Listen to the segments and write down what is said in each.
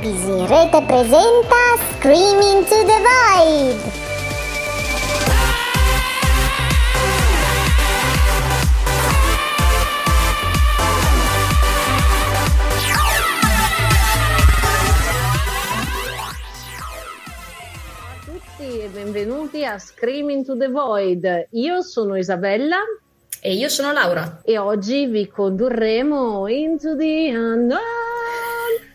Visirete presenta Screaming to the Void! E benvenuti a Screaming to the Void. Io sono Isabella E io sono Laura. e oggi vi condurremo into the unknown.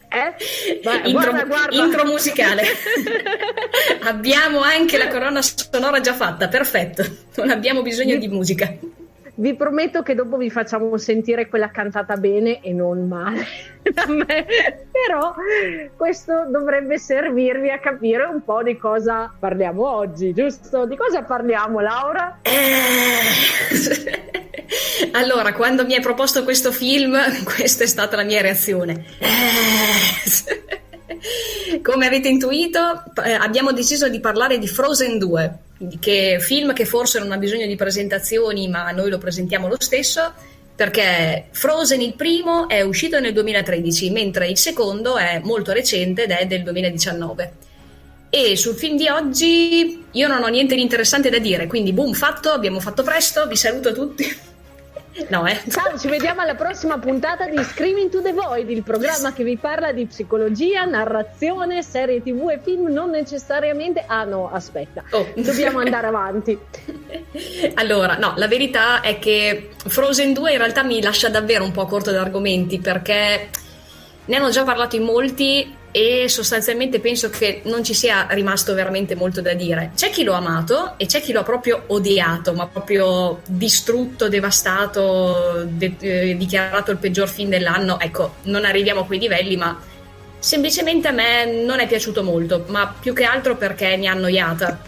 Eh? Vai, Intro, guarda, guarda. intro musicale. abbiamo anche la colonna sonora già fatta, perfetto. Non abbiamo bisogno di musica. Vi prometto che dopo vi facciamo sentire quella cantata bene e non male da me. Però questo dovrebbe servirvi a capire un po' di cosa parliamo oggi, giusto? Di cosa parliamo, Laura? Eh. Allora, quando mi hai proposto questo film, questa è stata la mia reazione. Eh. Come avete intuito, eh, abbiamo deciso di parlare di Frozen 2, che film che forse non ha bisogno di presentazioni, ma noi lo presentiamo lo stesso, perché Frozen il primo è uscito nel 2013, mentre il secondo è molto recente ed è del 2019. E sul film di oggi io non ho niente di interessante da dire, quindi boom, fatto, abbiamo fatto presto, vi saluto tutti. No, eh. Ciao, ci vediamo alla prossima puntata di Screaming to the Void, il programma che vi parla di psicologia, narrazione, serie tv e film, non necessariamente... Ah no, aspetta, Oh. dobbiamo andare avanti. Allora, no, la verità è che Frozen 2 in realtà mi lascia davvero un po' corto di argomenti perché ne hanno già parlato in molti e sostanzialmente penso che non ci sia rimasto veramente molto da dire. C'è chi lo ha amato e c'è chi lo ha proprio odiato, ma proprio distrutto, devastato, de- eh, dichiarato il peggior film dell'anno. Ecco, non arriviamo a quei livelli, ma semplicemente a me non è piaciuto molto, ma più che altro perché mi ha annoiata.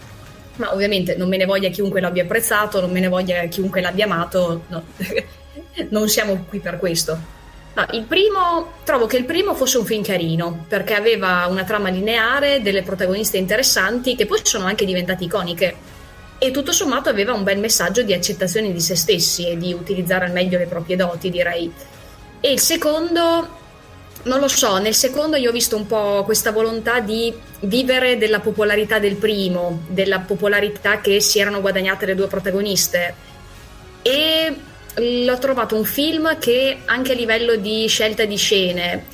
Ma ovviamente non me ne voglia chiunque l'abbia apprezzato, non me ne voglia chiunque l'abbia amato, no. non siamo qui per questo. No, il primo, trovo che il primo fosse un film carino, perché aveva una trama lineare, delle protagoniste interessanti, che poi sono anche diventate iconiche. E tutto sommato aveva un bel messaggio di accettazione di se stessi e di utilizzare al meglio le proprie doti, direi. E il secondo, non lo so, nel secondo io ho visto un po' questa volontà di vivere della popolarità del primo, della popolarità che si erano guadagnate le due protagoniste. E l'ho trovato un film che anche a livello di scelta di scene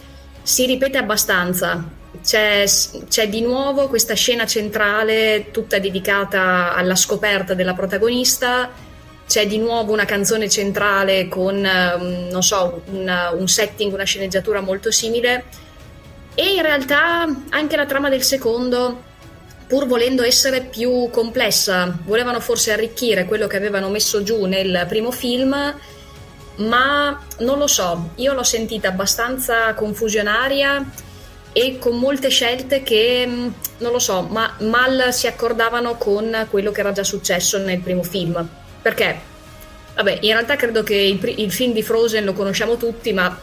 si ripete abbastanza. C'è, c'è di nuovo questa scena centrale tutta dedicata alla scoperta della protagonista c'è di nuovo una canzone centrale con, um, non so, una- un setting, una sceneggiatura molto simile. E in realtà anche la trama del secondo, pur volendo essere più complessa, volevano forse arricchire quello che avevano messo giù nel primo film, ma non lo so, io l'ho sentita abbastanza confusionaria e con molte scelte che, mh, non lo so, ma mal si accordavano con quello che era già successo nel primo film. Perché, vabbè, in realtà credo che il, il film di Frozen lo conosciamo tutti, ma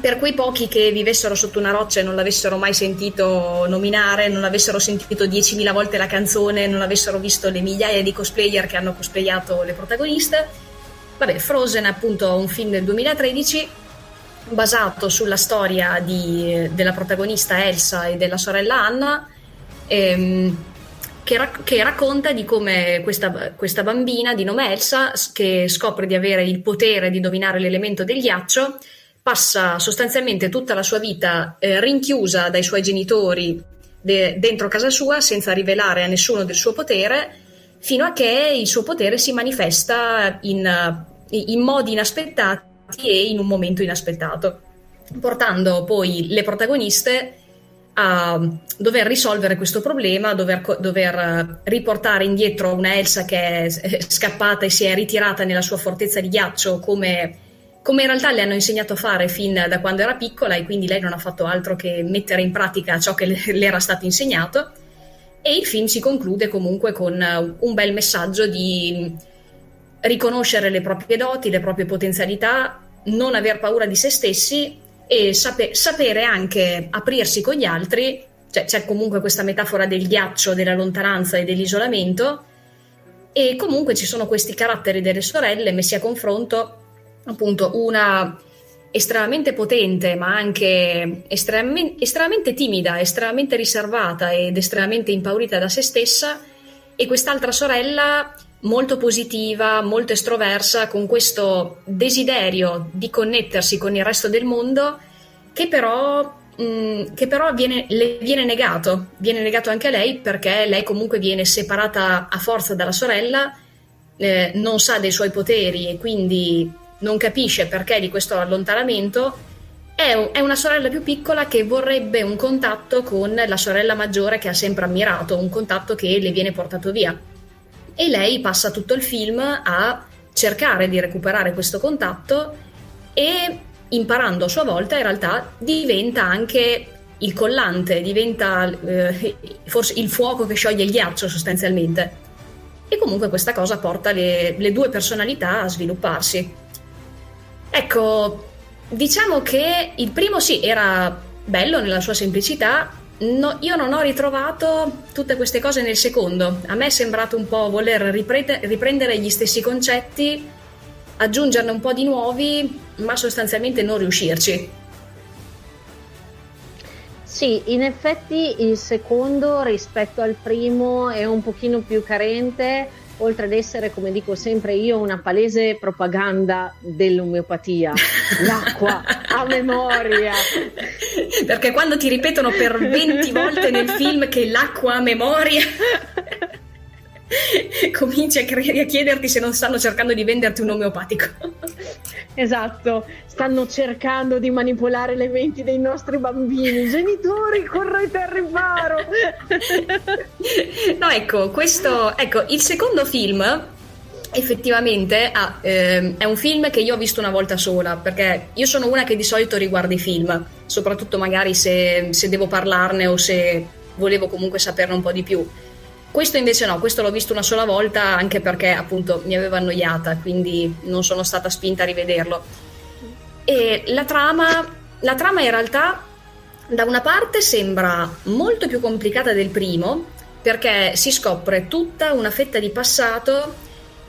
per quei pochi che vivessero sotto una roccia e non l'avessero mai sentito nominare, non avessero sentito 10.000 volte la canzone, non avessero visto le migliaia di cosplayer che hanno cosplayato le protagoniste, vabbè, Frozen è appunto un film del 2013 basato sulla storia di- della protagonista Elsa e della sorella Anna, ehm, che, rac- che racconta di come questa, questa bambina di nome Elsa, che scopre di avere il potere di dominare l'elemento del ghiaccio, passa sostanzialmente tutta la sua vita eh, rinchiusa dai suoi genitori de- dentro casa sua senza rivelare a nessuno del suo potere, fino a che il suo potere si manifesta in, in modi inaspettati e in un momento inaspettato, portando poi le protagoniste a dover risolvere questo problema, dover, dover, riportare indietro una Elsa che è scappata e si è ritirata nella sua fortezza di ghiaccio come, come in realtà le hanno insegnato a fare fin da quando era piccola e quindi lei non ha fatto altro che mettere in pratica ciò che le, era stato insegnato. E il film si conclude comunque con eh, un bel messaggio di riconoscere le proprie doti, le proprie potenzialità, non aver paura di se stessi e sape- sapere anche aprirsi con gli altri, cioè c'è comunque questa metafora del ghiaccio, della lontananza e dell'isolamento, E comunque ci sono questi caratteri delle sorelle messi a confronto, appunto una estremamente potente, ma anche estremamente, estremamente timida, estremamente riservata ed estremamente impaurita da se stessa, e quest'altra sorella molto positiva, molto estroversa, con questo desiderio di connettersi con il resto del mondo, che però, mh, mm, che però viene, le viene negato. Viene negato anche a lei perché lei comunque viene separata a forza dalla sorella, eh, non sa dei suoi poteri e quindi non capisce perché di questo allontanamento. È, una sorella più piccola che vorrebbe un contatto con la sorella maggiore che ha sempre ammirato, un contatto che le viene portato via e lei passa tutto il film a cercare di recuperare questo contatto e imparando a sua volta in realtà diventa anche il collante, diventa eh, forse il fuoco che scioglie il ghiaccio sostanzialmente. E comunque questa cosa porta le, le due personalità a svilupparsi. Ecco, diciamo che il primo sì era bello nella sua semplicità, No, io non ho ritrovato tutte queste cose nel secondo. A me è sembrato un po' voler riprete- riprendere gli stessi concetti, aggiungerne un po' di nuovi, ma sostanzialmente non riuscirci. Sì, in effetti il secondo rispetto al primo è un pochino più carente oltre ad essere, come dico sempre io, una palese propaganda dell'omeopatia. L'acqua a memoria. Perché quando ti ripetono per 20 volte nel film che l'acqua a memoria cominci a, cre- a, chiederti se non stanno cercando di venderti un omeopatico. Esatto, stanno cercando di manipolare le menti dei nostri bambini. Genitori, correte al riparo! no, ecco, questo, ecco, il secondo film effettivamente ah, ehm, è un film che io ho visto una volta sola perché io sono una che di solito riguarda i film, soprattutto magari se, se devo parlarne o se volevo comunque saperne un po' di più. Questo invece no, questo l'ho visto una sola volta anche perché appunto mi aveva annoiata, quindi non sono stata spinta a rivederlo. E la trama, la trama in realtà da una parte sembra molto più complicata del primo perché si scopre tutta una fetta di passato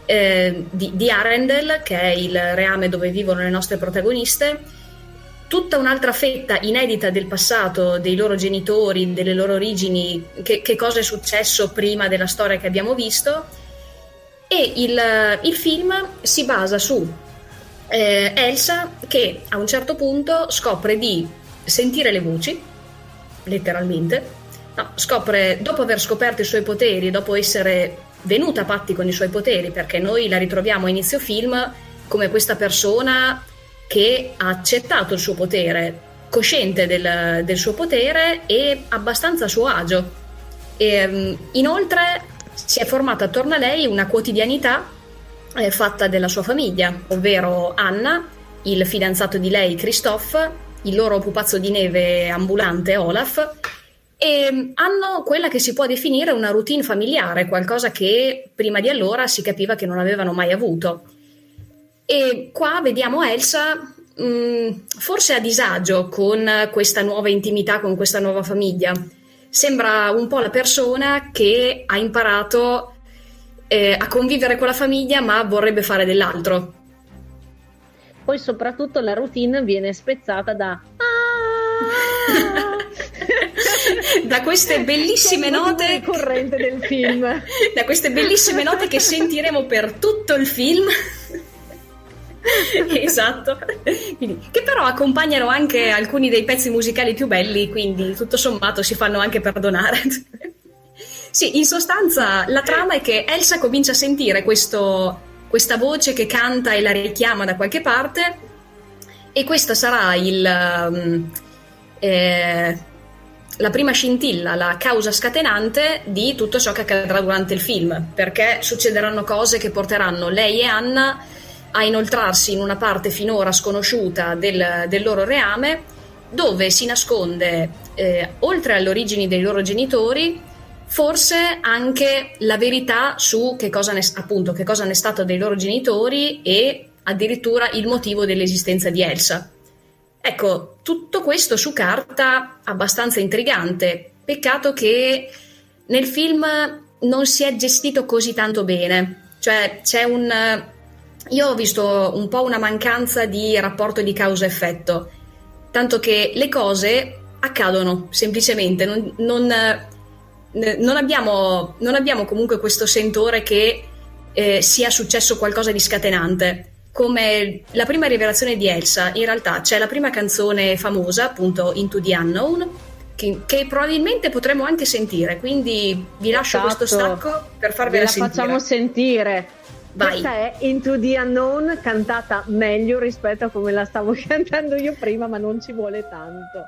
eh, di, di Arendelle, che è il reame dove vivono le nostre protagoniste, tutta un'altra fetta inedita del passato, dei loro genitori, delle loro origini, che, che cosa è successo prima della storia che abbiamo visto. E il, il film si basa su eh, Elsa che a un certo punto scopre di sentire le voci, letteralmente, no, scopre, dopo aver scoperto i suoi poteri, dopo essere venuta a patti con i suoi poteri, perché noi la ritroviamo a inizio film come questa persona che ha accettato il suo potere, cosciente del, del suo potere e abbastanza a suo agio. E, um, inoltre si è formata attorno a lei una quotidianità eh, fatta della sua famiglia, ovvero Anna, il fidanzato di lei Christophe, il loro pupazzo di neve ambulante Olaf e mm, hanno quella che si può definire una routine familiare, qualcosa che prima di allora si capiva che non avevano mai avuto. E qua vediamo Elsa mh, mm, forse a disagio con questa nuova intimità, con questa nuova famiglia. Sembra un po' la persona che ha imparato eh, a convivere con la famiglia ma vorrebbe fare dell'altro. Poi soprattutto la routine viene spezzata da... Ah! da queste bellissime note corrente del film da queste bellissime note che sentiremo per tutto il film esatto. Quindi, che però accompagnano anche alcuni dei pezzi musicali più belli quindi tutto sommato si fanno anche perdonare. Sì in sostanza la trama è che Elsa comincia a sentire questo, questa voce che canta e la richiama da qualche parte e questa sarà il um, eh, la prima scintilla, la causa scatenante di tutto ciò che accadrà durante il film, perché succederanno cose che porteranno lei e Anna a inoltrarsi in una parte finora sconosciuta del, del loro reame, dove si nasconde, eh, oltre alle origini dei loro genitori, forse anche la verità su che cosa, ne, appunto, che cosa ne è stato dei loro genitori e addirittura il motivo dell'esistenza di Elsa. Ecco, tutto questo su carta abbastanza intrigante. Peccato che nel film non si è gestito così tanto bene. Cioè c'è un... Io ho visto un po' una mancanza di rapporto di causa-effetto, tanto che le cose accadono semplicemente, non, non, non, abbiamo, non abbiamo, comunque questo sentore che eh, sia successo qualcosa di scatenante. Come la prima rivelazione di Elsa, in realtà c'è la prima canzone famosa, appunto Into the Unknown, che, che, probabilmente potremo anche sentire. Quindi vi lascio esatto. questo stacco per farvela la sentire. facciamo sentire. Vai. Questa è Into the Unknown cantata meglio rispetto a come la stavo cantando io prima, ma non ci vuole tanto.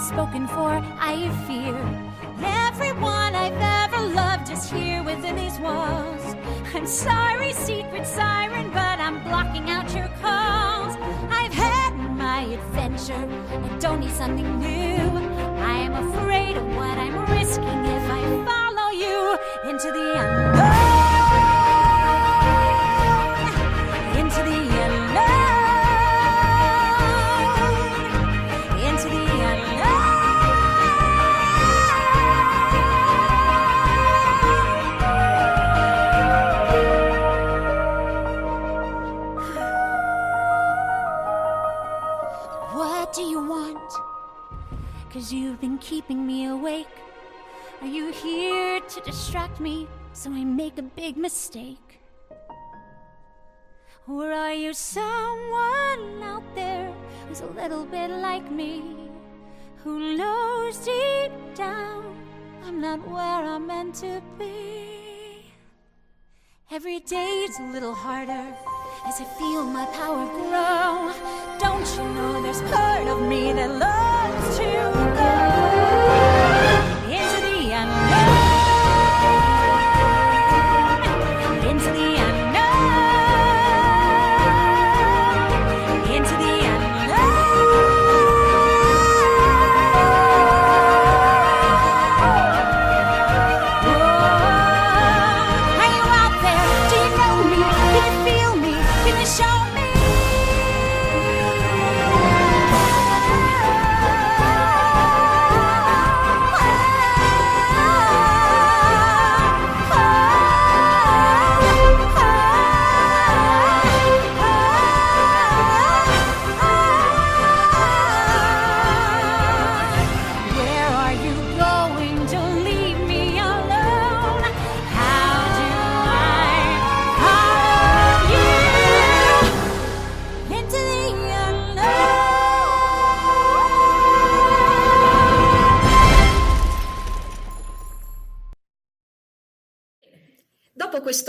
spoken for, I fear. Everyone I've ever loved is here within these walls. I'm sorry, secret siren, but I'm blocking out your calls. I've had my adventure, I don't need something new. I am afraid of what I'm risking if I follow you into the unknown. Distract me so I make a big mistake? Or are you someone out there who's a little bit like me? Who knows deep down I'm not where I'm meant to be? Every day's a little harder as I feel my power grow. Don't you know there's part of me that loves to go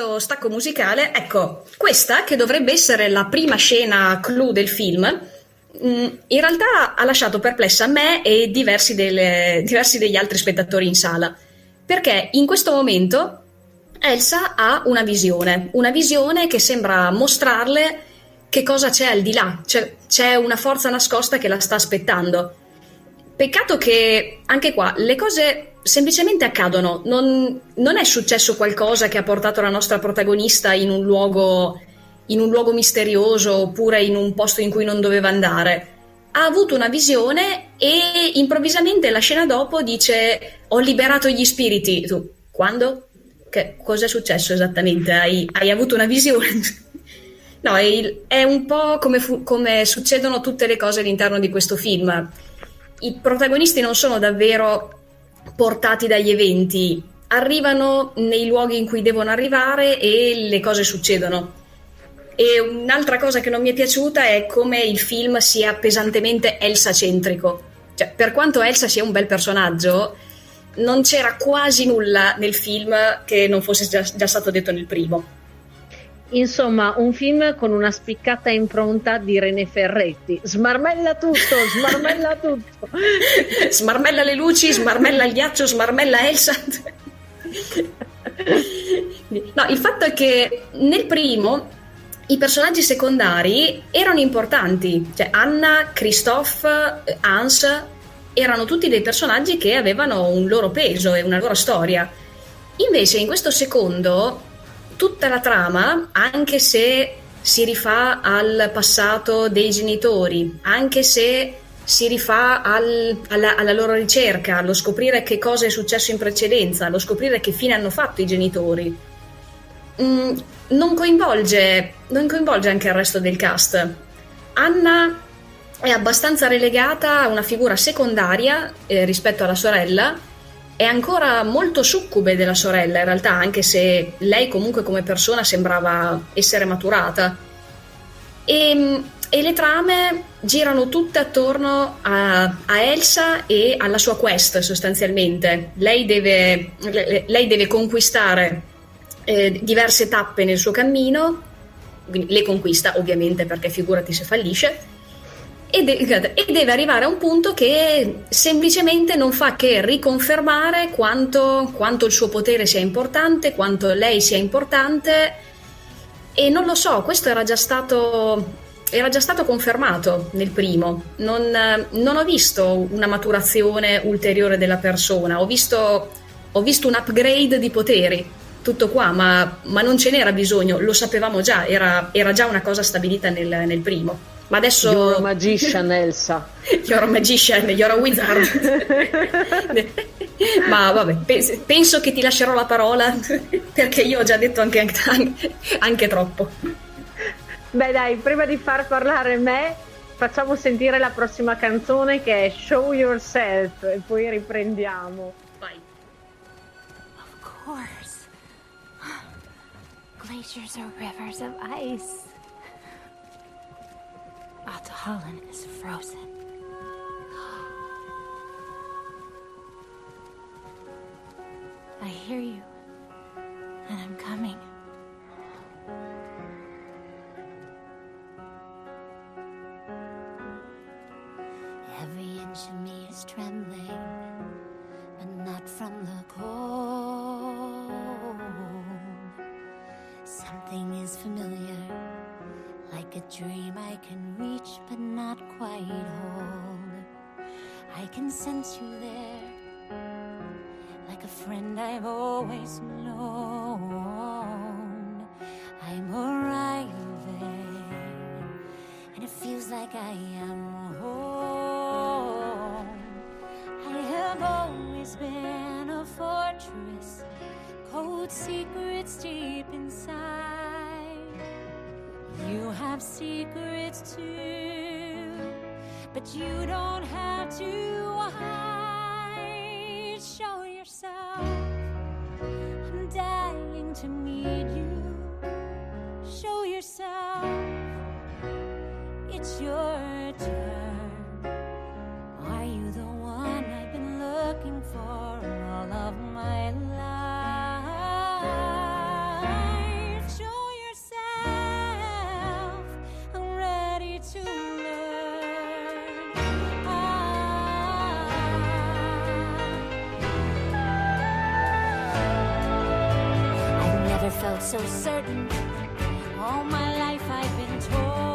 questo stacco musicale, ecco, questa che dovrebbe essere la prima scena clou del film, mm, in realtà ha lasciato perplessa me e diversi, delle, diversi degli altri spettatori in sala, perché in questo momento Elsa ha una visione, una visione che sembra mostrarle che cosa c'è al di là, c'è, c'è una forza nascosta che la sta aspettando. Peccato che anche qua le cose semplicemente accadono. Non, non, è successo qualcosa che ha portato la nostra protagonista in un, luogo, in un luogo misterioso oppure in un posto in cui non doveva andare. Ha avuto una visione e improvvisamente la scena dopo dice ho liberato gli spiriti. Tu, quando? Che, cosa è successo esattamente? Hai, hai avuto una visione? no, è, è, un po' come, fu, come succedono tutte le cose all'interno di questo film. I protagonisti non sono davvero portati dagli eventi, arrivano nei luoghi in cui devono arrivare e le cose succedono. E un'altra cosa che non mi è piaciuta è come il film sia pesantemente Elsa-centrico. Cioè, per quanto Elsa sia un bel personaggio, non c'era quasi nulla nel film che non fosse già, già stato detto nel primo. Insomma, un film con una spiccata impronta di René Ferretti. Smarmella tutto, smarmella tutto. smarmella le luci, smarmella il ghiaccio, smarmella Elsa. no, il fatto è che nel primo i personaggi secondari erano importanti, cioè Anna, Christophe, Hans erano tutti dei personaggi che avevano un loro peso e una loro storia. Invece in questo secondo tutta la trama, anche se si rifà al passato dei genitori, anche se si rifà al, alla, alla, loro ricerca, allo scoprire che cosa è successo in precedenza, allo scoprire che fine hanno fatto i genitori. Mm, non, coinvolge, non coinvolge anche il resto del cast. Anna è abbastanza relegata a una figura secondaria eh, rispetto alla sorella è ancora molto succube della sorella in realtà, anche se lei comunque come persona sembrava essere maturata. E, ehm, e le trame girano tutte attorno a, a, Elsa e alla sua quest sostanzialmente. Lei deve, lei deve conquistare eh, diverse tappe nel suo cammino, le conquista ovviamente perché figurati se fallisce, e, de- e, deve arrivare a un punto che semplicemente non fa che riconfermare quanto, quanto, il suo potere sia importante, quanto lei sia importante e non lo so, questo era già stato, era già stato confermato nel primo, non, non, ho visto una maturazione ulteriore della persona, ho visto, ho visto un upgrade di poteri, tutto qua, ma, ma, non ce n'era bisogno, lo sapevamo già, era, era già una cosa stabilita nel, nel primo. Ma adesso. You're a magician, Elsa. you're a magician, you're a wizard. Ma vabbè, penso che ti lascerò la parola perché io ho già detto anche, anche, anche troppo. Beh, dai, prima di far parlare me, facciamo sentire la prossima canzone che è Show Yourself e poi riprendiamo. Vai. Of course. Glaciers are rivers of ice. Holland is frozen. I hear you, and I'm coming. Every inch of me is trembling, but not from the cold. Something is familiar like a dream I can reach but not quite hold. I can sense you there, like a friend I've always known. I'm arriving, and it feels like I am home. I have always been a fortress, cold secrets deep inside. You have secrets too, but you don't have to hide. Show yourself. I'm dying to meet you. Show yourself. It's your turn. Are you the one I've been looking for all of my life? So certain. All my life I've been torn.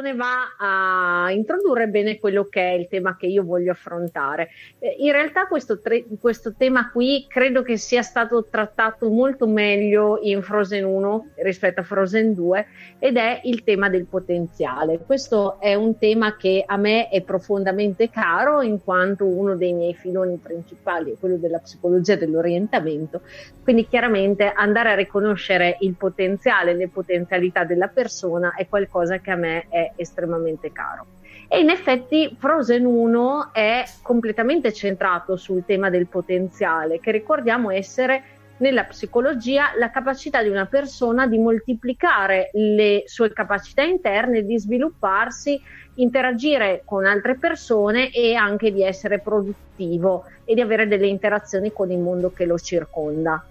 Canzone va a introdurre bene quello che è il tema che io voglio affrontare. Eh, in realtà questo, tre- questo, tema qui credo che sia stato trattato molto meglio in Frozen 1 rispetto a Frozen 2 ed è il tema del potenziale. Questo è un tema che a me è profondamente caro in quanto uno dei miei filoni principali è quello della psicologia dell'orientamento, quindi chiaramente andare a riconoscere il potenziale, le potenzialità della persona è qualcosa che a me è estremamente caro. E in effetti Frozen 1 è completamente centrato sul tema del potenziale, che ricordiamo essere nella psicologia la capacità di una persona di moltiplicare le sue capacità interne, di svilupparsi, interagire con altre persone e anche di essere produttivo e di avere delle interazioni con il mondo che lo circonda.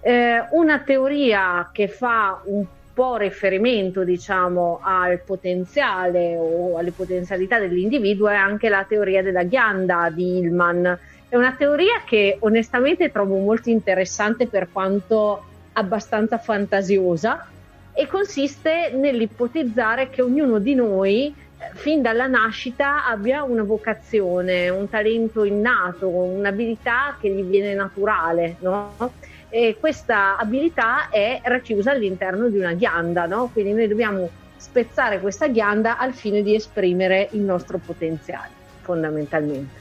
Eh, una teoria che fa un po' riferimento diciamo al potenziale o alle potenzialità dell'individuo è anche la teoria della ghianda di Hillman. È una teoria che onestamente trovo molto interessante per quanto abbastanza fantasiosa e consiste nell'ipotizzare che ognuno di noi fin dalla nascita abbia una vocazione, un talento innato, un'abilità che gli viene naturale, no? E questa abilità è racchiusa all'interno di una ghianda, no? quindi noi dobbiamo spezzare questa ghianda al fine di esprimere il nostro potenziale, fondamentalmente.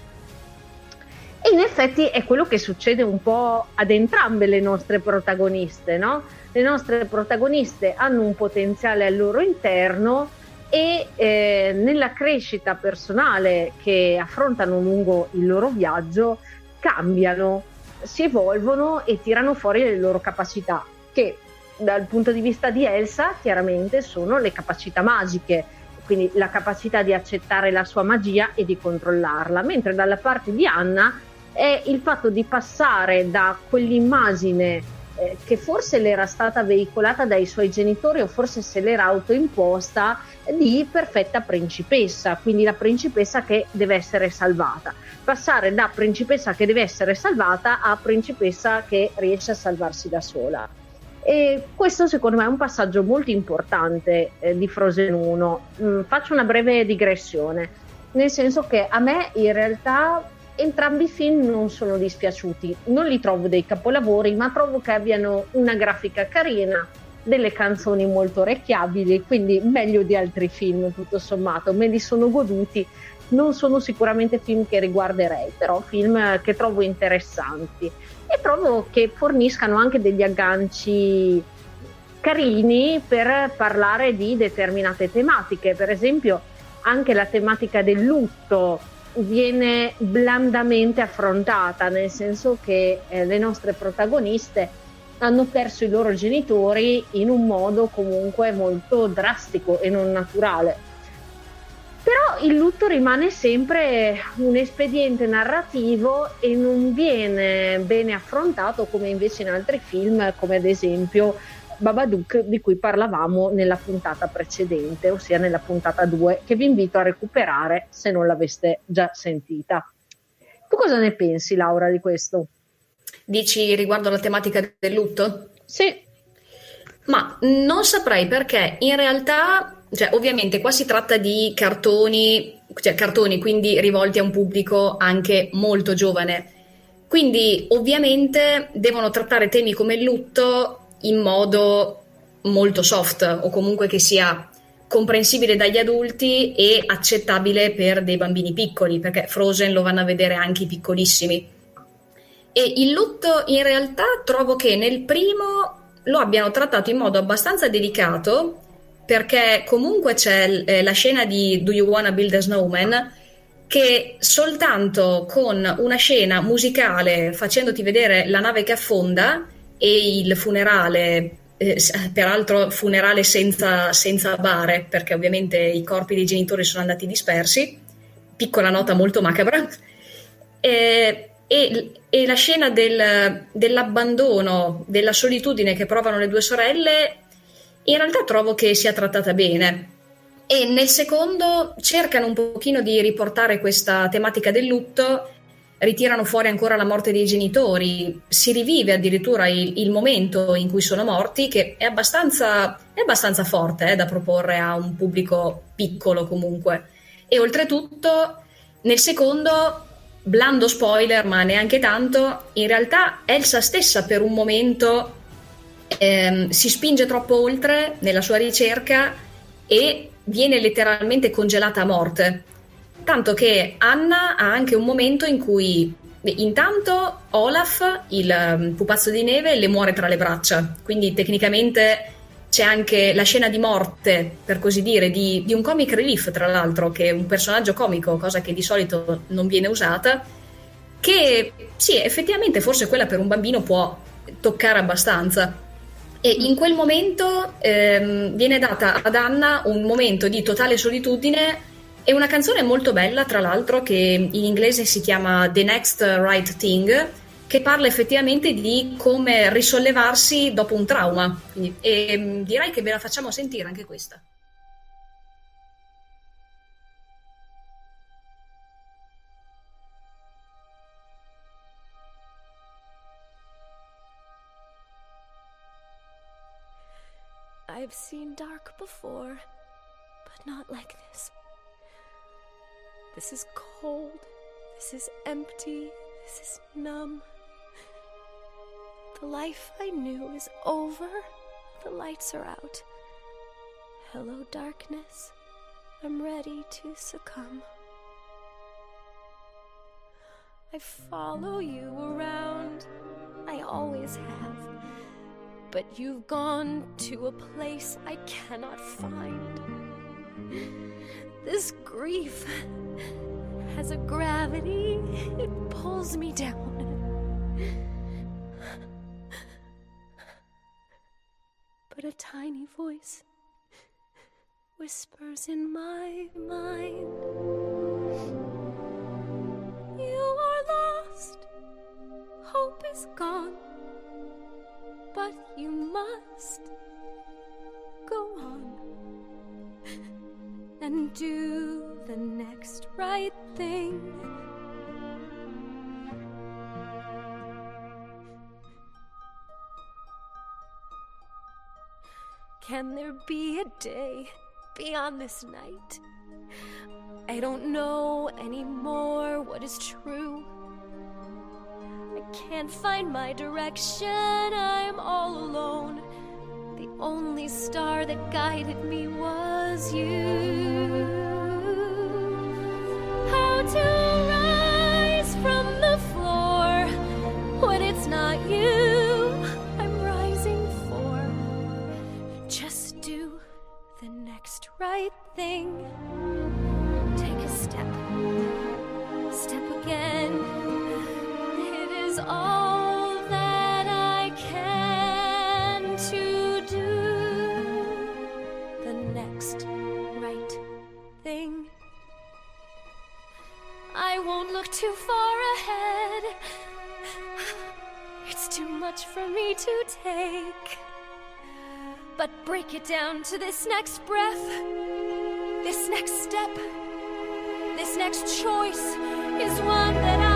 E in effetti è quello che succede un po' ad entrambe le nostre protagoniste, no? Le nostre protagoniste hanno un potenziale al loro interno e eh, nella crescita personale che affrontano lungo il loro viaggio cambiano si evolvono e tirano fuori le loro capacità, che dal punto di vista di Elsa chiaramente sono le capacità magiche, quindi la capacità di accettare la sua magia e di controllarla, mentre dalla parte di Anna è il fatto di passare da quell'immagine eh, che forse le era stata veicolata dai suoi genitori o forse se l'era autoimposta di perfetta principessa, quindi la principessa che deve essere salvata passare da principessa che deve essere salvata a principessa che riesce a salvarsi da sola. E questo secondo me è un passaggio molto importante eh, di Frozen 1. Mm, faccio una breve digressione, nel senso che a me in realtà entrambi i film non sono dispiaciuti, non li trovo dei capolavori, ma trovo che abbiano una grafica carina, delle canzoni molto orecchiabili, quindi meglio di altri film tutto sommato, me li sono goduti. Non sono sicuramente film che riguarderei, però film che trovo interessanti. E trovo che forniscano anche degli agganci carini per parlare di determinate tematiche, per esempio anche la tematica del lutto viene blandamente affrontata, nel senso che eh, le nostre protagoniste hanno perso i loro genitori in un modo comunque molto drastico e non naturale. Però il lutto rimane sempre un espediente narrativo e non viene bene affrontato come invece in altri film, come ad esempio Babadook di cui parlavamo nella puntata precedente, ossia nella puntata 2, che vi invito a recuperare se non l'aveste già sentita. Tu cosa ne pensi, Laura, di questo? Dici riguardo la tematica del lutto? Sì. Ma non saprei perché in realtà cioè, ovviamente qua si tratta di cartoni, cioè cartoni quindi rivolti a un pubblico anche molto giovane. Quindi ovviamente devono trattare temi come il lutto in modo molto soft o comunque che sia comprensibile dagli adulti e accettabile per dei bambini piccoli, perché Frozen lo vanno a vedere anche i piccolissimi. E il lutto in realtà trovo che nel primo lo abbiano trattato in modo abbastanza delicato perché comunque c'è eh, la scena di Do You Wanna Build a Snowman che soltanto con una scena musicale facendoti vedere la nave che affonda e il funerale, eh, peraltro funerale senza, senza bare, perché ovviamente i corpi dei genitori sono andati dispersi, piccola nota molto macabra, e, e, e la scena del, dell'abbandono, della solitudine che provano le due sorelle in realtà trovo che sia trattata bene. E nel secondo cercano un pochino di riportare questa tematica del lutto ritirano fuori ancora la morte dei genitori, si rivive addirittura il, il momento in cui sono morti, che è abbastanza, è abbastanza forte eh, da proporre a un pubblico piccolo comunque. E oltretutto, nel secondo, blando spoiler, ma neanche tanto, in realtà Elsa stessa per un momento ehm, si spinge troppo oltre nella sua ricerca e viene letteralmente congelata a morte Tanto che Anna ha anche un momento in cui intanto Olaf, il um, pupazzo di neve, le muore tra le braccia. Quindi tecnicamente c'è anche la scena di morte, per così dire, di, di, un comic relief, tra l'altro, che è un personaggio comico, cosa che di solito non viene usata, che sì, effettivamente forse quella per un bambino può toccare abbastanza. E in quel momento ehm, viene data ad Anna un momento di totale solitudine è una canzone molto bella, tra l'altro, che in inglese si chiama The Next Right Thing, che parla effettivamente di come risollevarsi dopo un trauma. Quindi, e mm, direi che ve la facciamo sentire anche questa. I've seen dark before, but not like this. This is cold. This is empty. This is numb. The life I knew is over. The lights are out. Hello, darkness. I'm ready to succumb. I follow you around. I always have. But you've gone to a place I cannot find. This grief has a gravity, it pulls me down. But a tiny voice whispers in my mind You are lost, hope is gone, but you must go on and do the next right thing. Can there be a day beyond this night? I don't know anymore what is true. I can't find my direction, I'm all alone. Only star that guided me was you. How to rise from the floor when it's not you I'm rising for. Just do the next right thing. Won't look too far ahead. It's too much for me to take. But break it down to this next breath, this next step, this next choice is one that I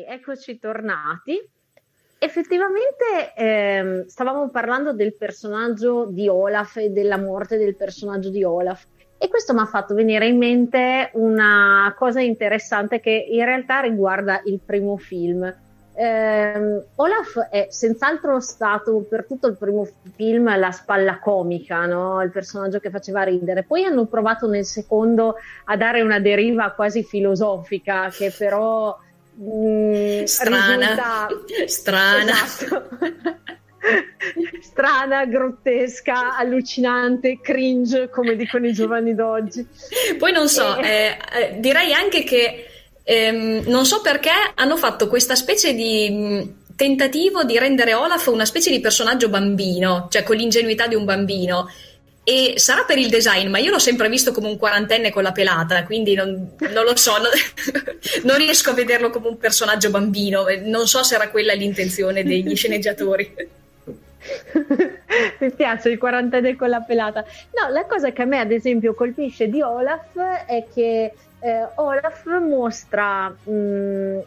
eccoci tornati. Effettivamente ehm, stavamo parlando del personaggio di Olaf e della morte del personaggio di Olaf e questo mi ha fatto venire in mente una cosa interessante che in realtà riguarda il primo film. ehm, Olaf è senz'altro stato per tutto il primo film la spalla comica, no? il personaggio che faceva ridere. Poi hanno provato nel secondo a dare una deriva quasi filosofica che però mh, mm, strana, risulta... strana. Esatto. strana, grottesca, allucinante, cringe, come dicono i giovani d'oggi. Poi non so, E- eh, eh, direi anche che ehm, non so perché hanno fatto questa specie di mh, tentativo di rendere Olaf una specie di personaggio bambino, cioè con l'ingenuità di un bambino. E sarà per il design, ma io l'ho sempre visto come un quarantenne con la pelata, quindi non, non lo so, non, non riesco a vederlo come un personaggio bambino. Non so se era quella l'intenzione degli sceneggiatori. Mi piace il quarantenne con la pelata. No, la cosa che a me, ad esempio, colpisce di Olaf è che eh, Olaf mostra mh,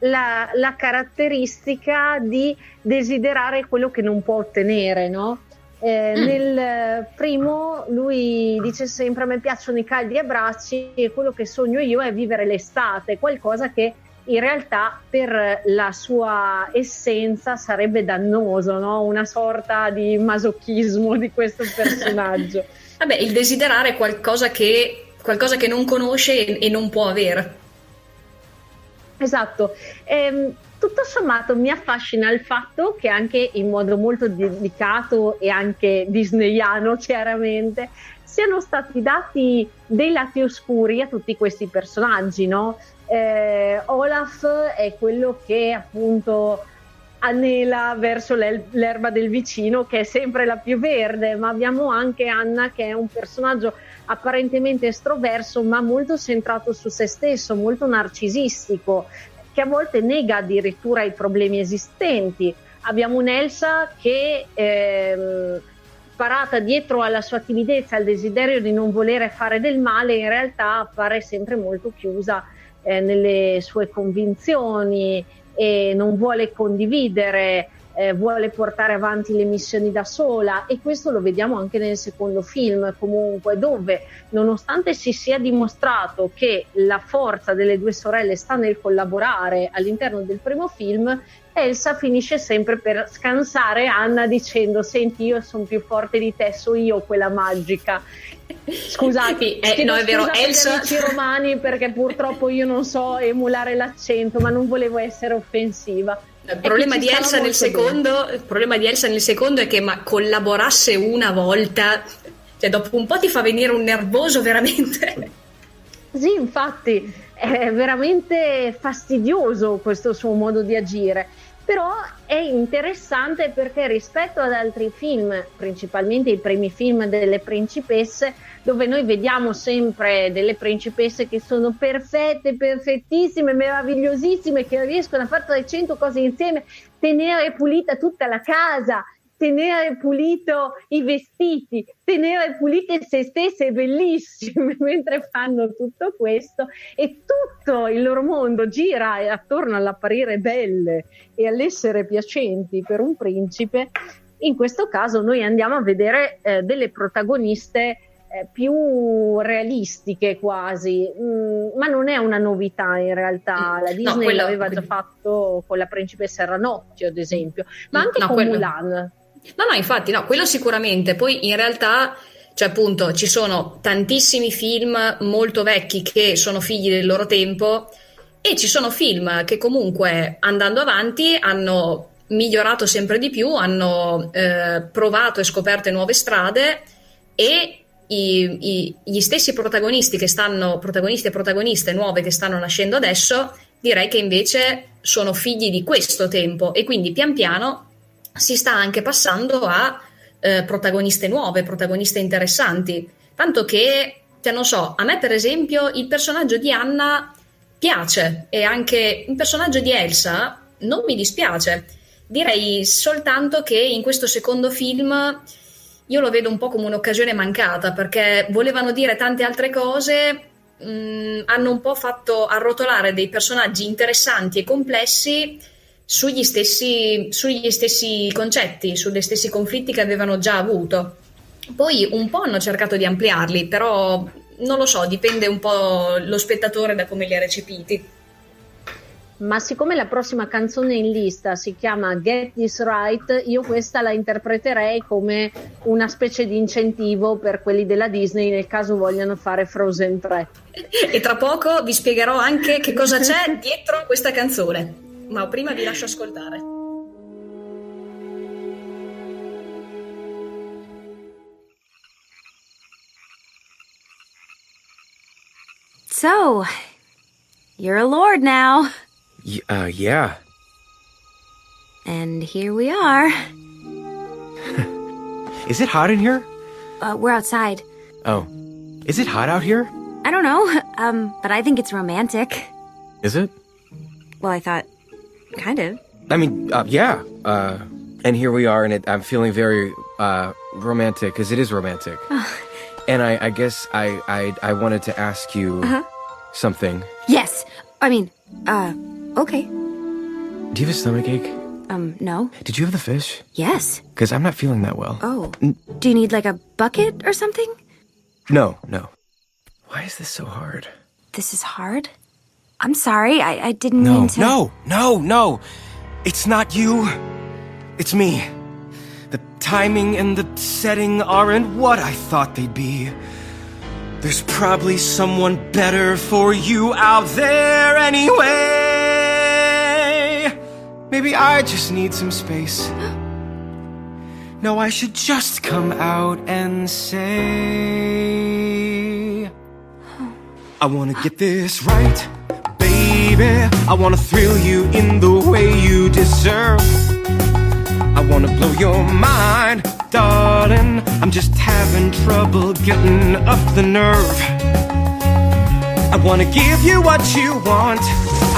la, la caratteristica di desiderare quello che non può ottenere, no? Eh, Mm. Nel primo lui dice sempre a me piacciono i caldi abbracci e quello che sogno io è vivere l'estate, qualcosa che in realtà per la sua essenza sarebbe dannoso, no? una sorta di masochismo di questo personaggio. Vabbè, il desiderare qualcosa che, qualcosa che non conosce e, e non può avere. Esatto. Ehm, tutto sommato mi affascina il fatto che anche in modo molto dedicato e anche disneyano chiaramente siano stati dati dei lati oscuri a tutti questi personaggi, no? Eh, Olaf è quello che appunto anela verso l'erba del vicino che è sempre la più verde, ma abbiamo anche Anna che è un personaggio apparentemente estroverso ma molto centrato su se stesso, molto narcisistico, che a volte nega addirittura i problemi esistenti. Abbiamo un'Elsa che ehm, parata dietro alla sua timidezza, al desiderio di non volere fare del male, in realtà appare sempre molto chiusa eh, nelle sue convinzioni e non vuole condividere, eh, vuole portare avanti le missioni da sola e questo lo vediamo anche nel secondo film comunque dove nonostante si sia dimostrato che la forza delle due sorelle sta nel collaborare all'interno del primo film Elsa finisce sempre per scansare Anna dicendo senti io sono più forte di te, so io quella magica Scusate, Eh, no, è vero, Elsa- amici romani perché purtroppo io non so emulare l'accento, ma non volevo essere offensiva. Il problema, E di Elsa nel secondo, il problema di Elsa nel secondo è che ma collaborasse una volta, cioè dopo un po' ti fa venire un nervoso veramente. Sì, infatti è veramente fastidioso questo suo modo di agire, però è interessante perché rispetto ad altri film, principalmente i primi film delle principesse, dove noi vediamo sempre delle principesse che sono perfette, perfettissime, meravigliosissime, che riescono a fare 300 cose insieme, tenere pulita tutta la casa, tenere pulito i vestiti, tenere pulite se stesse bellissime mentre fanno tutto questo e tutto il loro mondo gira attorno all'apparire belle e all'essere piacenti per un principe. In questo caso noi andiamo a vedere eh, delle protagoniste eh, più realistiche quasi, Mm, ma non è una novità in realtà. Mm, La no, Disney quello- l'aveva già fatto con la principessa Ranocchio, ad esempio, ma Mm, anche no, con quello- Mulan. No, no, infatti, no, quello sicuramente. Poi in realtà, cioè appunto, ci sono tantissimi film molto vecchi che sono figli del loro tempo e ci sono film che comunque andando avanti hanno migliorato sempre di più, hanno eh, provato e scoperto nuove strade e i- i- gli stessi protagonisti che stanno, protagonisti e protagoniste nuove che stanno nascendo adesso, direi che invece sono figli di questo tempo e quindi pian piano si sta anche passando a eh, protagoniste nuove, protagoniste interessanti. Tanto che, cioè, non so, a me per esempio il personaggio di Anna piace e anche il personaggio di Elsa non mi dispiace. Direi soltanto che in questo secondo film io lo vedo un po' come un'occasione mancata perché volevano dire tante altre cose, mh, hanno un po' fatto arrotolare dei personaggi interessanti e complessi sugli stessi, sugli stessi concetti, sugli stessi conflitti che avevano già avuto. Poi un po' hanno cercato di ampliarli, però non lo so, dipende un po' lo spettatore da come li ha recepiti. ma siccome la prossima canzone in lista si chiama Get This Right, io questa la interpreterei come una specie di incentivo per quelli della Disney nel caso vogliano fare Frozen 3. E tra poco vi spiegherò anche che cosa c'è dietro questa canzone. Ma prima vi lascio ascoltare. So, you're a lord now. Y- uh, yeah. And here we are. Is it hot in here? Uh, we're outside. Oh. Is it hot out here? I don't know, um, but I think it's romantic. Is it? Well, I thought, kind of. I mean, uh, yeah. Uh, and here we are, and it, I'm feeling very uh, romantic because it is romantic. and I, I guess I, I, I wanted to ask you something. Yes. I mean, uh, okay. Do you have a stomach ache? Um, no. Did you have the fish? Yes. Because I'm not feeling that well. Oh. Do you need like a bucket or something? No, no. Why is this so hard? This is hard. I'm sorry. I, I didn't No, mean to. no, no, no. It's not you. It's me. The timing and the setting aren't what I thought they'd be. There's probably someone better for you out there anyway. Maybe I just need some space. No, I should just come out and say. I wanna get this right, baby. I wanna thrill you in the way you deserve. I wanna blow your mind, darling. I'm just having trouble getting up the nerve. I wanna give you what you want.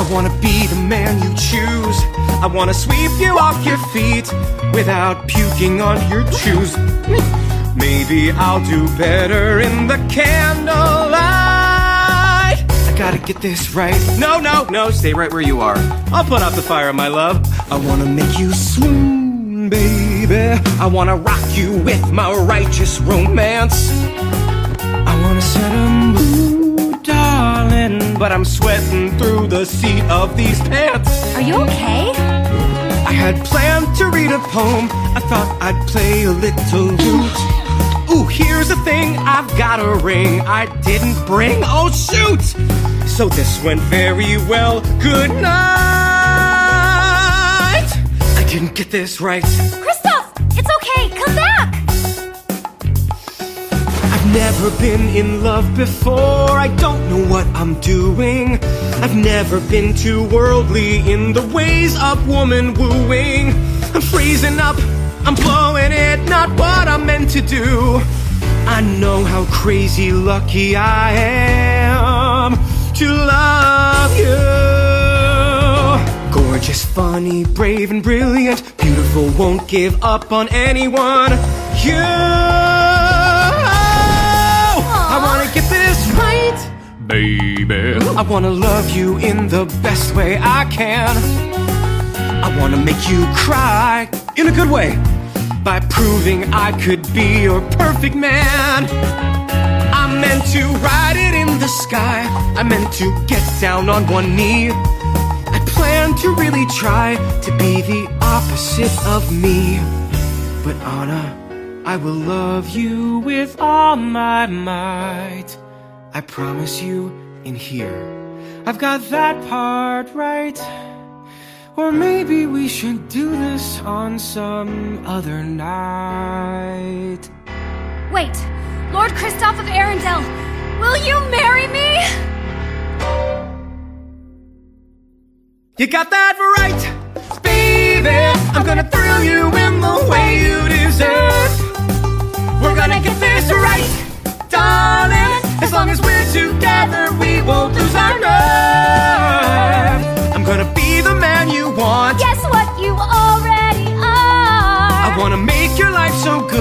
I wanna be the man you choose. I wanna sweep you off your feet without puking on your shoes. Maybe I'll do better in the candlelight. I gotta get this right. No, no, no, stay right where you are. I'll put out the fire, my love. I wanna make you swoon, baby. I wanna rock you with my righteous romance. I wanna set a mood, darling, but I'm sweating through the seat of these pants. Are you okay? I had planned to read a poem. I thought I'd play a little lute. Ooh, here's the thing, I've got a ring I didn't bring. Oh, shoot! So this went very well. Good night! I didn't get this right. Christoph! It's okay. Come back! I've never been in love before. I don't know what I'm doing. I've never been too worldly in the ways of woman wooing. I'm freezing up, I'm blowing it, not what I'm meant to do. I know how crazy lucky I am to love you. Gorgeous, funny, brave, and brilliant. Beautiful, won't give up on anyone. You. I wanna get this right, baby. I wanna love you in the best way I can. I wanna make you cry in a good way by proving I could be your perfect man. I meant to ride it in the sky. I meant to get down on one knee. I planned to really try to be the opposite of me. But Anna, I will love you with all my might. I promise you in here. I've got that part right. Or maybe we should do this on some other night. Wait, Lord Christoph of Arendelle, will you marry me? You got that right, baby. I'm gonna thrill you in the way you deserve. We're gonna get this right, darling. As long as we're together, we won't lose our nerve.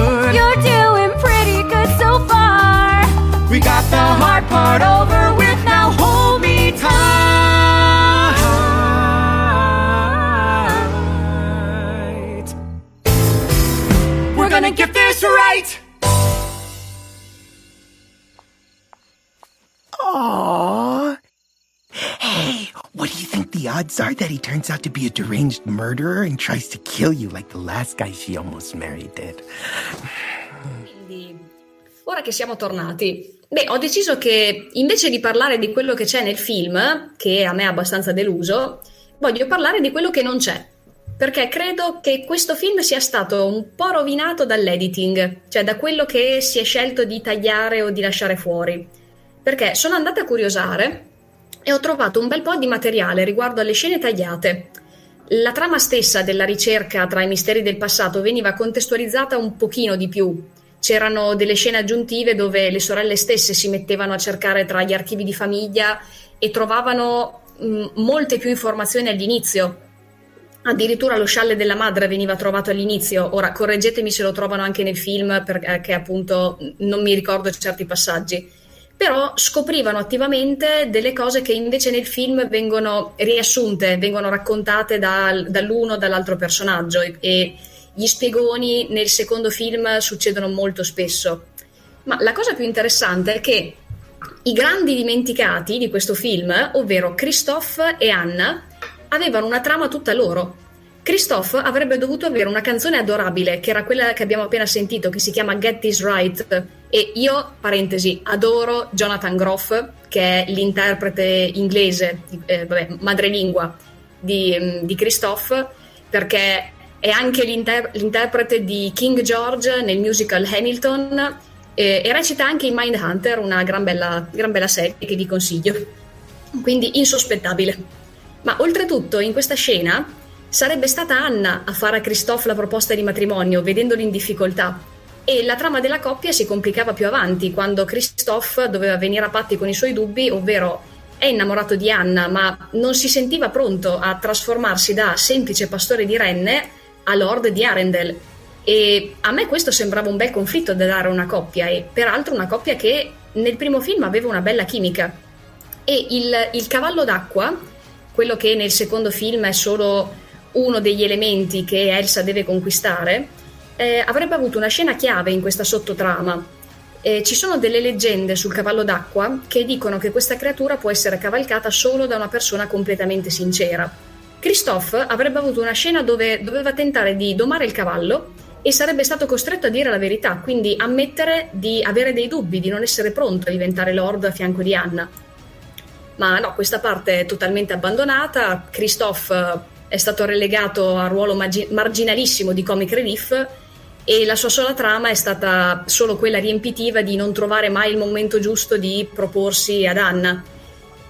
Good. You're doing pretty good so far. We got the hard part over with. Now hold me tight. We're gonna get this right. Aww. The odds are that he turns out to be a deranged murderer and tries to kill you like the last guy she almost married did? Quindi, ora che siamo tornati, beh, ho deciso che invece di parlare di quello che c'è nel film, che a me è abbastanza deluso, voglio parlare di quello che non c'è. Perché credo che questo film sia stato un po' rovinato dall'editing, cioè da quello che si è scelto di tagliare o di lasciare fuori. Perché sono andata a curiosare e ho trovato un bel po' di materiale riguardo alle scene tagliate. La trama stessa della ricerca tra i misteri del passato veniva contestualizzata un pochino di più. C'erano delle scene aggiuntive dove le sorelle stesse si mettevano a cercare tra gli archivi di famiglia e trovavano mh, molte più informazioni all'inizio. Addirittura lo scialle della madre veniva trovato all'inizio. Ora correggetemi se lo trovano anche nel film perché appunto non mi ricordo certi passaggi però scoprivano attivamente delle cose che invece nel film vengono riassunte, vengono raccontate dal, dall'uno o dall'altro personaggio e, e gli spiegoni nel secondo film succedono molto spesso. Ma la cosa più interessante è che i grandi dimenticati di questo film, ovvero Christophe e Anna, avevano una trama tutta loro. Christophe avrebbe dovuto avere una canzone adorabile, che era quella che abbiamo appena sentito, che si chiama Get This Right. E io, parentesi, adoro Jonathan Groff, che è l'interprete inglese, eh, vabbè, madrelingua di, mm, di Christophe, perché è anche l'inter- l'interprete di King George nel musical Hamilton eh, e recita anche in Mindhunter, una gran bella, gran bella serie che vi consiglio. Quindi insospettabile. Ma oltretutto in questa scena Sarebbe stata Anna a fare a Christophe la proposta di matrimonio, vedendolo in difficoltà. E la trama della coppia si complicava più avanti, quando Christophe doveva venire a patti con i suoi dubbi, ovvero è innamorato di Anna, ma non si sentiva pronto a trasformarsi da semplice pastore di renne a lord di Arendelle. E a me questo sembrava un bel conflitto da dare a una coppia, e peraltro una coppia che nel primo film aveva una bella chimica. E il, il cavallo d'acqua, quello che nel secondo film è solo uno degli elementi che Elsa deve conquistare, eh, avrebbe avuto una scena chiave in questa sottotrama. Eh, ci sono delle leggende sul cavallo d'acqua che dicono che questa creatura può essere cavalcata solo da una persona completamente sincera. Christophe avrebbe avuto una scena dove doveva tentare di domare il cavallo e sarebbe stato costretto a dire la verità, quindi ammettere di avere dei dubbi, di non essere pronto a diventare lord a fianco di Anna. Ma no, questa parte è totalmente abbandonata. Christophe è stato relegato a ruolo magi- marginalissimo di comic relief e la sua sola trama è stata solo quella riempitiva di non trovare mai il momento giusto di proporsi ad Anna.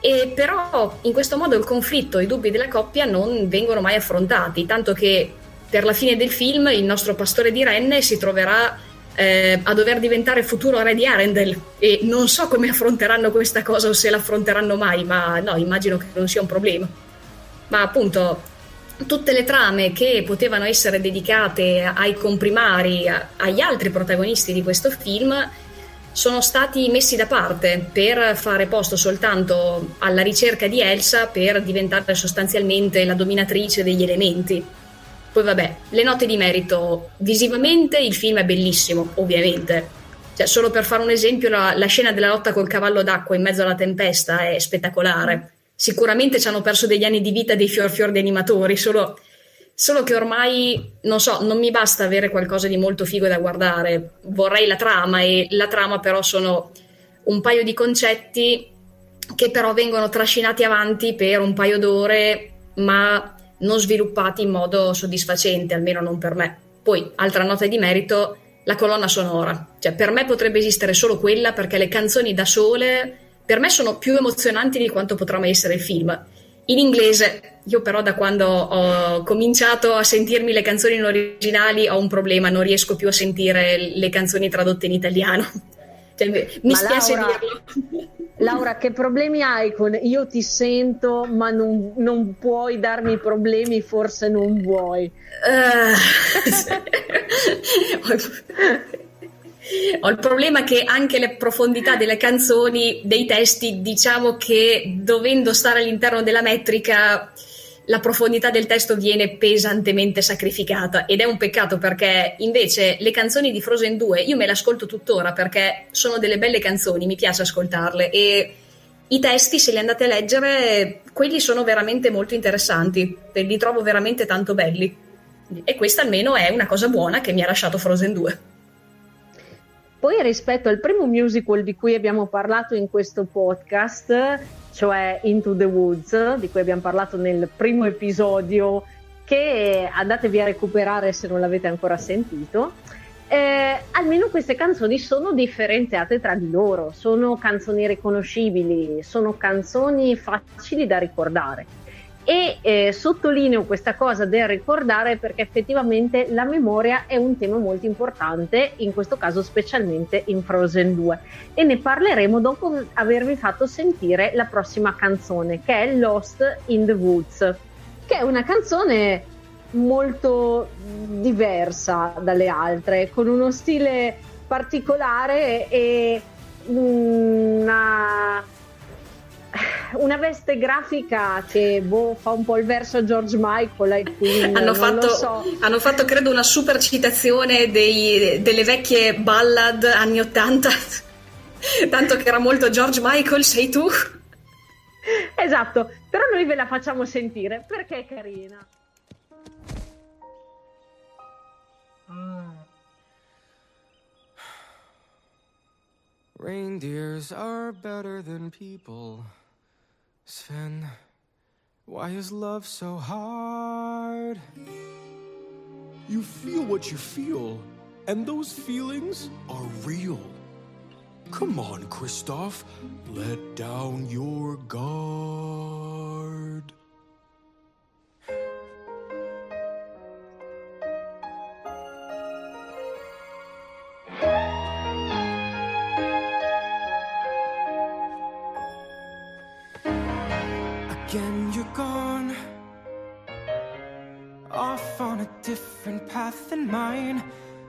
E però in questo modo il conflitto i dubbi della coppia non vengono mai affrontati, tanto che per la fine del film il nostro pastore di Renne si troverà eh, a dover diventare futuro re di Arendelle e non so come affronteranno questa cosa o se l'affronteranno mai, ma no, immagino che non sia un problema. Ma appunto tutte le trame che potevano essere dedicate ai comprimari, agli altri protagonisti di questo film, sono stati messi da parte per fare posto soltanto alla ricerca di Elsa per diventare sostanzialmente la dominatrice degli elementi. Poi vabbè, le note di merito. Visivamente il film è bellissimo, ovviamente. Cioè, solo per fare un esempio, la, la scena della lotta col cavallo d'acqua in mezzo alla tempesta è spettacolare sicuramente ci hanno perso degli anni di vita dei fior fior di animatori, solo, solo che ormai, non so, non mi basta avere qualcosa di molto figo da guardare, vorrei la trama e la trama però sono un paio di concetti che però vengono trascinati avanti per un paio d'ore, ma non sviluppati in modo soddisfacente, almeno non per me. Poi, altra nota di merito, la colonna sonora. Cioè, per me potrebbe esistere solo quella perché le canzoni da sole per me sono più emozionanti di quanto potrà mai essere il film. In inglese, io però da quando ho cominciato a sentirmi le canzoni in originali ho un problema, non riesco più a sentire le canzoni tradotte in italiano. Cioè, mi ma spiace Laura, dirlo. Laura, che problemi hai con io ti sento, ma non, non puoi darmi problemi, forse non vuoi? Uh, Ho il problema che anche le profondità delle canzoni, dei testi, diciamo che dovendo stare all'interno della metrica, la profondità del testo viene pesantemente sacrificata ed è un peccato perché invece le canzoni di Frozen 2 io me le ascolto tuttora perché sono delle belle canzoni, mi piace ascoltarle e i testi, se li andate a leggere, quelli sono veramente molto interessanti, li trovo veramente tanto belli. E questa almeno è una cosa buona che mi ha lasciato Frozen 2. Poi rispetto al primo musical di cui abbiamo parlato in questo podcast, cioè Into the Woods, di cui abbiamo parlato nel primo episodio, che andatevi a recuperare se non l'avete ancora sentito, eh, almeno queste canzoni sono differenziate tra di loro, sono canzoni riconoscibili, sono canzoni facili da ricordare. E eh, sottolineo questa cosa del ricordare perché effettivamente la memoria è un tema molto importante, in questo caso specialmente in Frozen 2. E ne parleremo dopo avervi fatto sentire la prossima canzone, che è Lost in the Woods, che è una canzone molto diversa dalle altre, con uno stile particolare e una, una veste grafica che boh, fa un po' il verso George Michael e Queen, hanno, fatto, so. hanno fatto credo una super citazione dei, delle vecchie ballad anni 80 tanto che era molto George Michael sei tu esatto però noi ve la facciamo sentire perché è carina Reindeers are better than people. Sven, why is love so hard? You feel what you feel, and those feelings are real. Come on, Kristoff, let down your guard. Path than mine.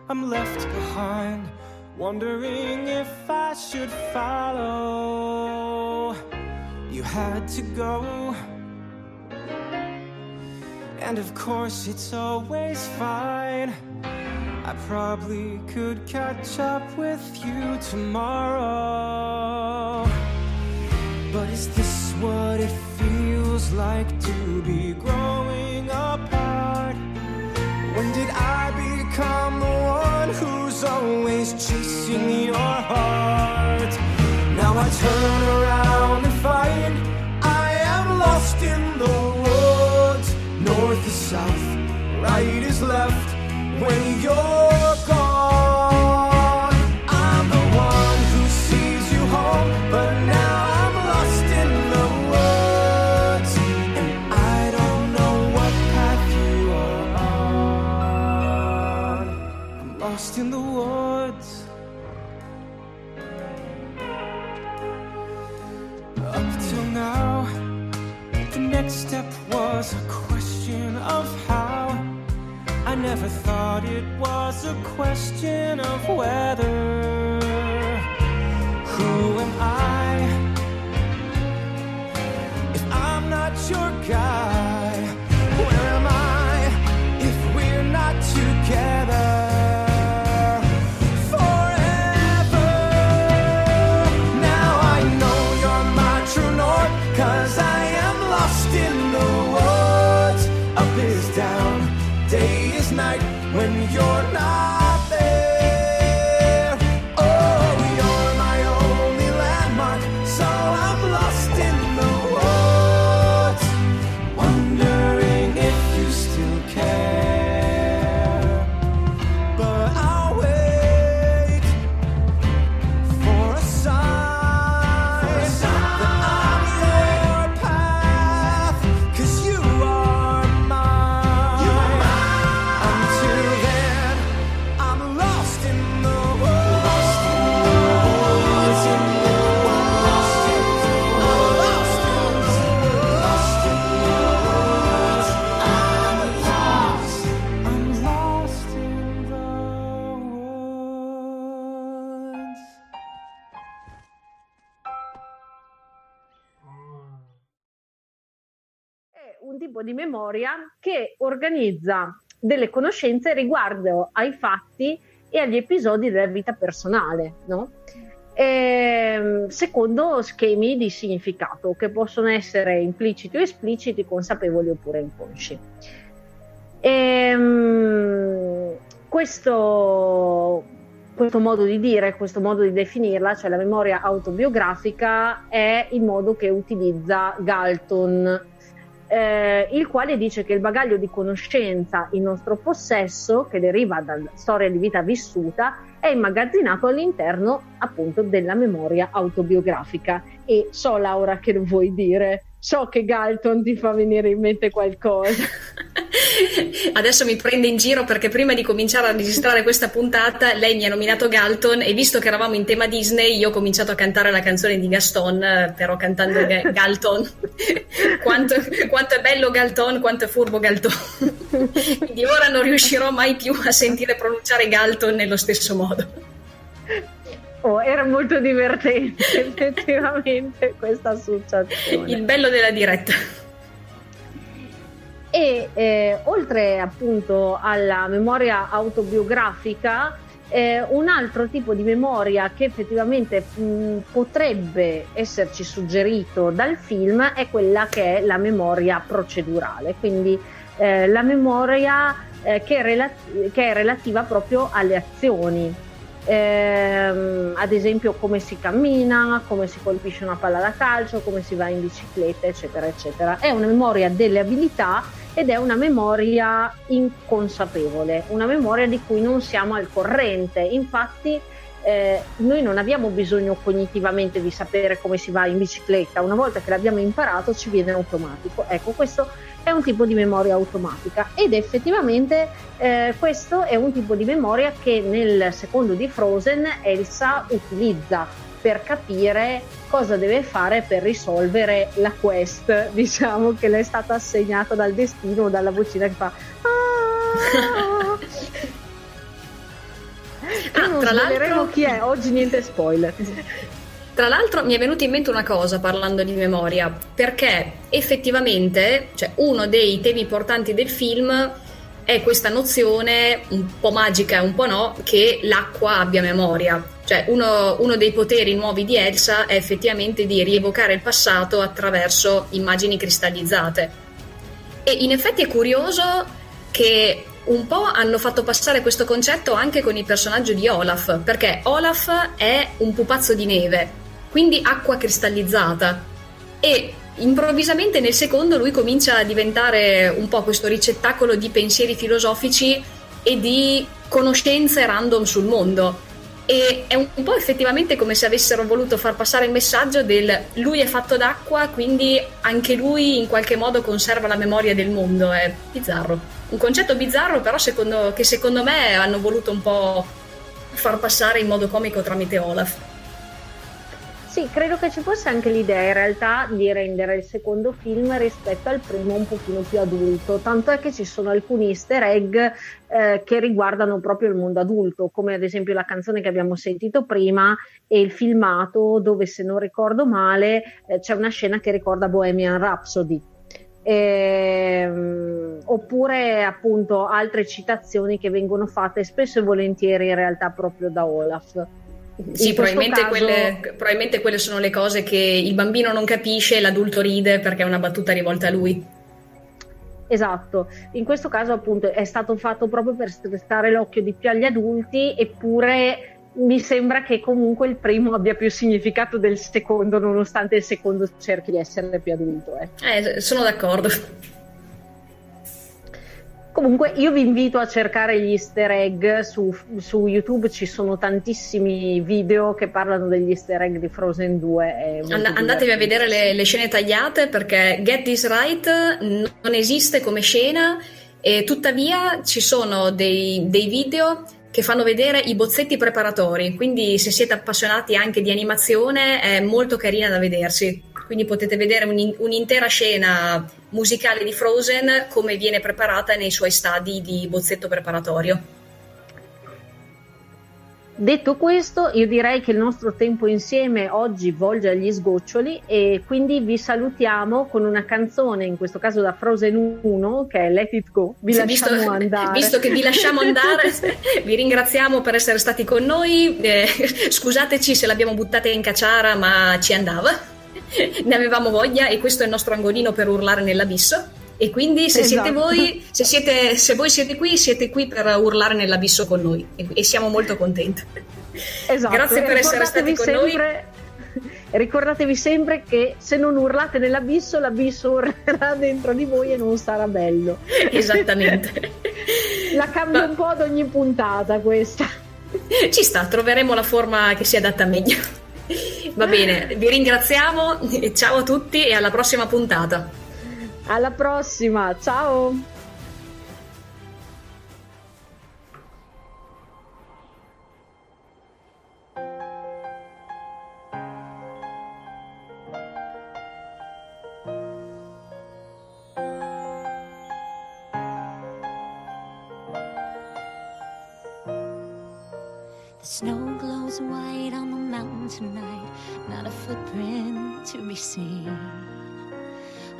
I'm left behind, wondering if I should follow. You had to go. And of course, it's always fine. I probably could catch up with you tomorrow. But is this what it feels like to be growing apart? Become the one who's always chasing your heart? Now I turn around and find I am lost in the woods. North is south, right is left. When you're lost in the woods. Up till now, the next step was a question of how. I never thought it was a question of whether. Who am I? If I'm not your guy, where am I if we're not together? Di memoria che organizza delle conoscenze riguardo ai fatti e agli episodi della vita personale, no? ehm, secondo schemi di significato che possono essere impliciti o espliciti, consapevoli oppure inconsci. Ehm, questo, questo modo di dire, questo modo di definirla, cioè la memoria autobiografica, è il modo che utilizza Galton eh, il quale dice che il bagaglio di conoscenza in nostro possesso, che deriva dalla storia di vita vissuta, è immagazzinato all'interno appunto della memoria autobiografica. E so Laura che lo vuoi dire, so che Galton ti fa venire in mente qualcosa. Adesso mi prende in giro perché prima di cominciare a registrare questa puntata lei mi ha nominato Galton e visto che eravamo in tema Disney io ho cominciato a cantare la canzone di Gaston, eh, però cantando Galton. quanto, quanto, è bello Galton, quanto è furbo Galton. Quindi ora non riuscirò mai più a sentire pronunciare Galton nello stesso modo. Oh, era molto divertente effettivamente questa associazione. Il bello della diretta. E eh, oltre appunto alla memoria autobiografica, eh, un altro tipo di memoria che effettivamente mh, potrebbe esserci suggerito dal film è quella che è la memoria procedurale, quindi eh, la memoria eh, che è, relati- che, è relativa proprio alle azioni ehm, ad esempio come si cammina, come si colpisce una palla da calcio, come si va in bicicletta, eccetera, eccetera. È una memoria delle abilità ed è una memoria inconsapevole, una memoria di cui non siamo al corrente. Infatti eh, noi non abbiamo bisogno cognitivamente di sapere come si va in bicicletta, una volta che l'abbiamo imparato ci viene automatico. Ecco, questo è un tipo di memoria automatica ed effettivamente eh, questo è un tipo di memoria che nel secondo di Frozen Elsa utilizza per capire cosa deve fare per risolvere la quest, diciamo che le è stata assegnata dal destino o dalla vocina che fa ah! non tra l'altro chi è, oggi niente spoiler. Tra l'altro mi è venuta in mente una cosa parlando di memoria, perché effettivamente cioè, uno dei temi importanti del film è questa nozione un po' magica e un po' no che l'acqua abbia memoria. Cioè uno, uno, dei poteri nuovi di Elsa è effettivamente di rievocare il passato attraverso immagini cristallizzate. E in effetti è curioso che un po' hanno fatto passare questo concetto anche con il personaggio di Olaf, perché Olaf è un pupazzo di neve, quindi acqua cristallizzata. E improvvisamente nel secondo lui comincia a diventare un po' questo ricettacolo di pensieri filosofici e di conoscenze random sul mondo. E è un po' effettivamente come se avessero voluto far passare il messaggio del lui è fatto d'acqua, quindi anche lui in qualche modo conserva la memoria del mondo. È bizzarro. Un concetto bizzarro, però secondo, che secondo me hanno voluto un po' far passare in modo comico tramite Olaf. Sì, credo che ci fosse anche l'idea in realtà di rendere il secondo film rispetto al primo un pochino più adulto, tanto è che ci sono alcuni easter egg eh, che riguardano proprio il mondo adulto, come ad esempio la canzone che abbiamo sentito prima e il filmato dove se non ricordo male eh, c'è una scena che ricorda Bohemian Rhapsody. Ehm, oppure appunto altre citazioni che vengono fatte spesso e volentieri in realtà proprio da Olaf. Sì, probabilmente, caso... quelle, probabilmente, quelle, sono le cose che il bambino non capisce l'adulto ride perché è una battuta rivolta a lui. Esatto, in questo caso appunto è stato fatto proprio per stare l'occhio di più agli adulti, eppure mi sembra che comunque il primo abbia più significato del secondo, nonostante il secondo cerchi di essere più adulto. Eh, eh sono d'accordo. Comunque io vi invito a cercare gli easter egg su, su, YouTube, ci sono tantissimi video che parlano degli easter egg di Frozen 2. And- andatevi a vedere le, le, scene tagliate perché Get This Right non esiste come scena e tuttavia ci sono dei, dei video che fanno vedere i bozzetti preparatori, quindi se siete appassionati anche di animazione è molto carina da vedersi quindi potete vedere un, un'intera scena musicale di Frozen come viene preparata nei suoi stadi di bozzetto preparatorio. Detto questo, io direi che il nostro tempo insieme oggi volge agli sgoccioli e quindi vi salutiamo con una canzone, in questo caso da Frozen 1, che è Let It Go. Vi lasciamo visto, andare. Visto che vi lasciamo andare, vi ringraziamo per essere stati con noi. Eh, scusateci se l'abbiamo buttata in cacciara, ma ci andava. Ne avevamo voglia e questo è il nostro angolino per urlare nell'abisso. E quindi se Esatto. siete voi, se, siete, se voi siete qui, siete qui per urlare nell'abisso con noi e, e siamo molto contenti. Esatto, Grazie per essere stati con noi. sempre- Ricordatevi sempre che se non urlate nell'abisso, l'abisso urlerà dentro di voi e non sarà bello. Esattamente. La cambio un po' ad ogni puntata questa. Ci sta, troveremo la forma che si adatta meglio. Va bene, vi ringraziamo, e ciao a tutti e alla prossima puntata. Alla prossima, ciao! The snow glows white on the mountain tonight, not a footprint to be seen.